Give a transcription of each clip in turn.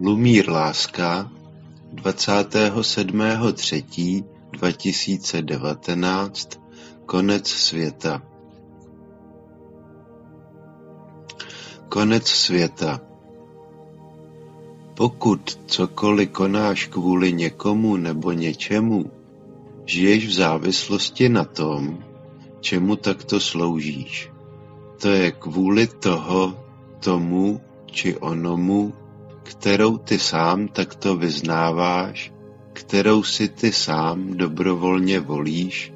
Lumír Láska dvacátého sedmého třetí dva tisíce devatenáct Konec světa Konec světa Pokud cokoliv konáš kvůli někomu nebo něčemu, žiješ v závislosti na tom, čemu takto sloužíš. To je kvůli toho, tomu či onomu, kterou ty sám takto vyznáváš, kterou si ty sám dobrovolně volíš,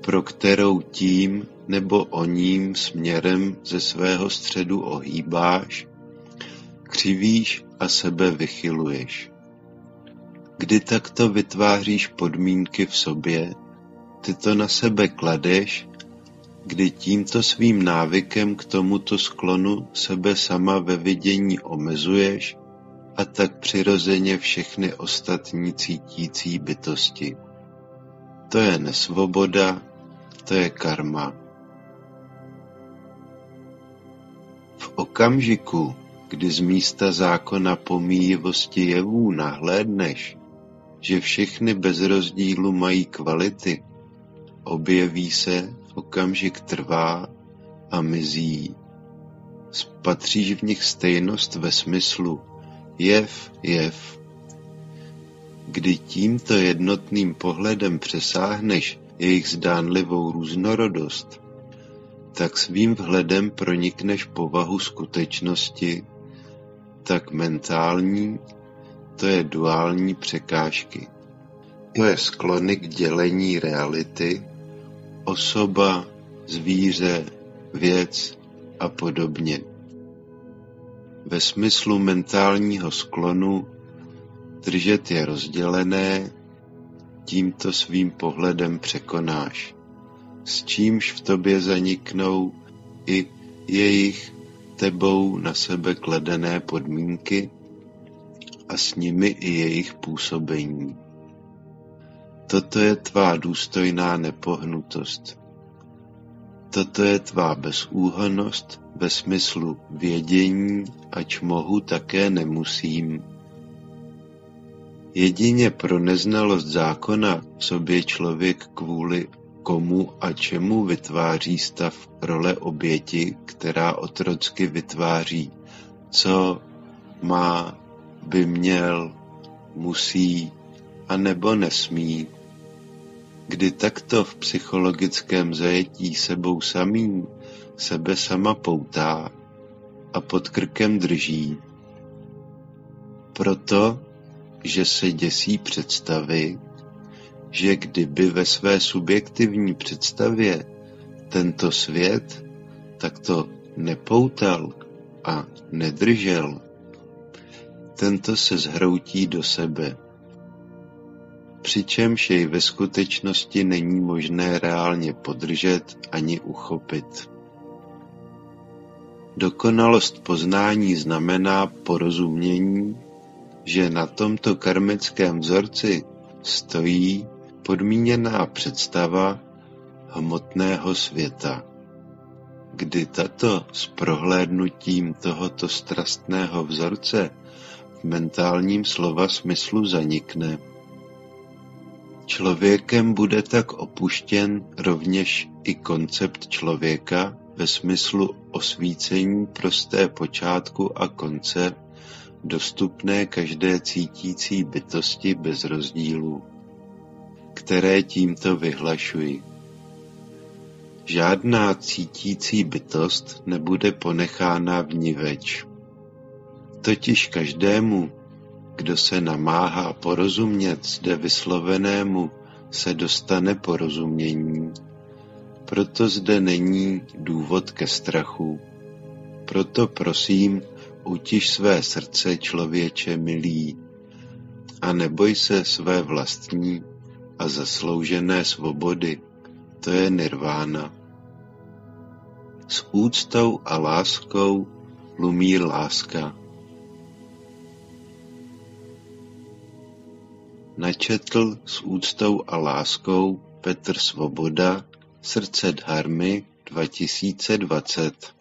pro kterou tím nebo oním směrem ze svého středu ohýbáš, křivíš a sebe vychyluješ. Kdy takto vytváříš podmínky v sobě, ty to na sebe kladeš, kdy tímto svým návykem k tomuto sklonu sebe sama ve vidění omezuješ a tak přirozeně všechny ostatní cítící bytosti. To je nesvoboda, to je karma. V okamžiku, kdy z místa zákona pomíjivosti jevů nahlédneš, že všechny bez rozdílu mají kvality, objeví se, okamžik trvá a mizí. Spatříš v nich stejnost ve smyslu jev, jev. Kdy tímto jednotným pohledem přesáhneš jejich zdánlivou různorodost, tak svým vhledem pronikneš povahu skutečnosti, tak mentální, to je duální překážky. To je sklony k dělení reality, osoba, zvíře, věc a podobně. Ve smyslu mentálního sklonu držet je rozdělené, tímto svým pohledem překonáš, s čímž v tobě zaniknou i jejich tebou na sebe kladené podmínky a s nimi i jejich působení. Toto je tvá důstojná nepohnutost. Toto je tvá bezúhonnost ve smyslu vědění, ač mohu, také nemusím. Jedině pro neznalost zákona sobě člověk kvůli komu a čemu vytváří stav role oběti, která otrocky vytváří, co má, by měl, musí a nebo nesmí. Kdy takto v psychologickém zajetí sebou samým sebe sama poutá a pod krkem drží. Proto, že se děsí představy, že kdyby ve své subjektivní představě tento svět takto nepoutal a nedržel, tento se zhroutí do sebe. Přičemž jej ve skutečnosti není možné reálně podržet ani uchopit. Dokonalost poznání znamená porozumění, že na tomto karmickém vzorci stojí podmíněná představa hmotného světa, kdy tato s prohlédnutím tohoto strastného vzorce v mentálním slova smyslu zanikne. Člověkem bude tak opuštěn rovněž i koncept člověka ve smyslu osvícení prosté počátku a konce, dostupné každé cítící bytosti bez rozdílů, které tímto vyhlašuji. Žádná cítící bytost nebude ponechána vniveč. Totiž každému, kdo se namáhá porozumět zde vyslovenému, se dostane porozumění. Proto zde není důvod ke strachu. Proto prosím, utiš své srdce, člověče milý, a neboj se své vlastní a zasloužené svobody, to je nirvána. S úctou a láskou lumí láska. Načetl s úctou a láskou Petr Svoboda Srdce dharmy 2020